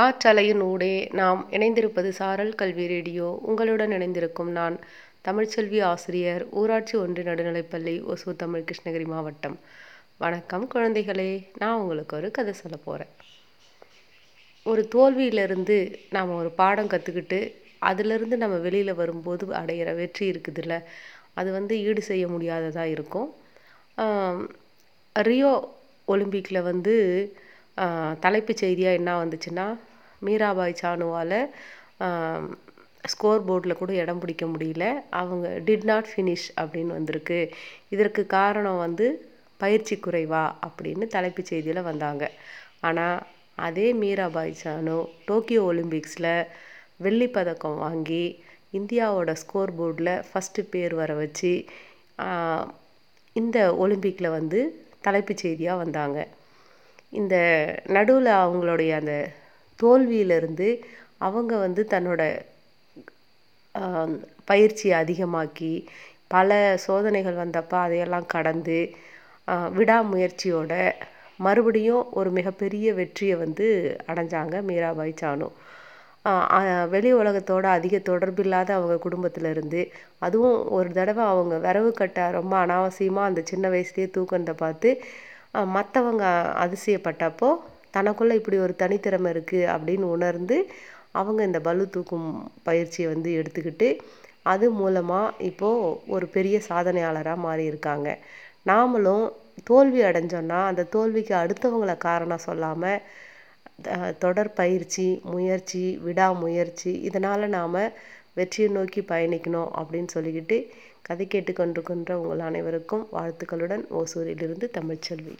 காற்றலையின் ஊடே நாம் இணைந்திருப்பது சாரல் கல்வி ரேடியோ. உங்களுடன் இணைந்திருக்கும் நான் தமிழ்ச்செல்வி ஆசிரியர் ஊராட்சி ஒன்று நடுநிலைப்பள்ளி ஒசூர் தமிழ் கிருஷ்ணகிரி மாவட்டம். வணக்கம் குழந்தைகளே நான் உங்களுக்கு ஒரு கதை சொல்ல போகிறேன் ஒரு தோல்வியிலிருந்து நாம் ஒரு பாடம் கற்றுக்கிட்டு அதிலிருந்து நம்ம வெளியில் வரும்போது அடையிற வெற்றி இருக்குதுல்ல அது வந்து ஈடு செய்ய முடியாததாக இருக்கும். ரியோ ஒலிம்பிக்கில் வந்து தலைப்புச் செய்தியாக என்ன வந்துச்சுன்னா மீராபாய் சானுவால் ஸ்கோர் போர்டில் கூட இடம் பிடிக்க முடியல. அவங்க டிட் நாட் ஃபினிஷ் அப்படின்னு வந்திருக்கு. இதற்கு காரணம் வந்து பயிற்சி குறைவா அப்படின்னு தலைப்புச் செய்தியில் வந்தாங்க. ஆனால் அதே மீராபாய் சானு டோக்கியோ ஒலிம்பிக்ஸில் வெள்ளிப் பதக்கம் வாங்கி இந்தியாவோட ஸ்கோர் போர்டில் ஃபஸ்ட்டு பேர் வர வச்சு இந்த ஒலிம்பிக்கில் வந்து தலைப்புச் செய்தியாக வந்தாங்க. இந்த நடுவில் அவங்களுடைய அந்த தோல்வியிலிருந்து அவங்க வந்து தன்னோட பயிற்சியை அதிகமாக்கி பல சோதனைகள் வந்தப்போ அதையெல்லாம் கடந்து விடாமுயற்சியோட மறுபடியும் ஒரு மிகப்பெரிய வெற்றியை வந்து அடைஞ்சாங்க மீராபாய் சானு. வெளி உலகத்தோட அதிக தொடர்பில்லாத அவங்க குடும்பத்திலேருந்து அதுவும் ஒரு தடவை அவங்க விரவு கட்ட ரொம்ப அனாவசியமாக அந்த சின்ன வயசுலேயே தூக்கத்தை பார்த்து மற்றவங்க அதிசயப்பட்டப்போ தனக்குள்ளே இப்படி ஒரு தனித்திறமை இருக்குது அப்படின்னு உணர்ந்து அவங்க இந்த பளு தூக்கும் பயிற்சியை வந்து எடுத்துக்கிட்டு அது மூலமாக இப்போது ஒரு பெரிய சாதனையாளராக மாறியிருக்காங்க. நாமளும் தோல்வி அடைஞ்சோன்னா அந்த தோல்விக்கு அடுத்தவங்கள காரணம் சொல்லாமல் தொடர் பயிற்சி முயற்சி விடாமுயற்சி இதனால் நாம் வெற்றியை நோக்கி பயணிக்கணும் அப்படின்னு சொல்லிக்கிட்டு கதை கேட்டுக்கொண்டிருக்கின்ற உங்கள் அனைவருக்கும் வாழ்த்துக்களுடன் ஓசூரிலிருந்து தமிழ்ச்செல்வி.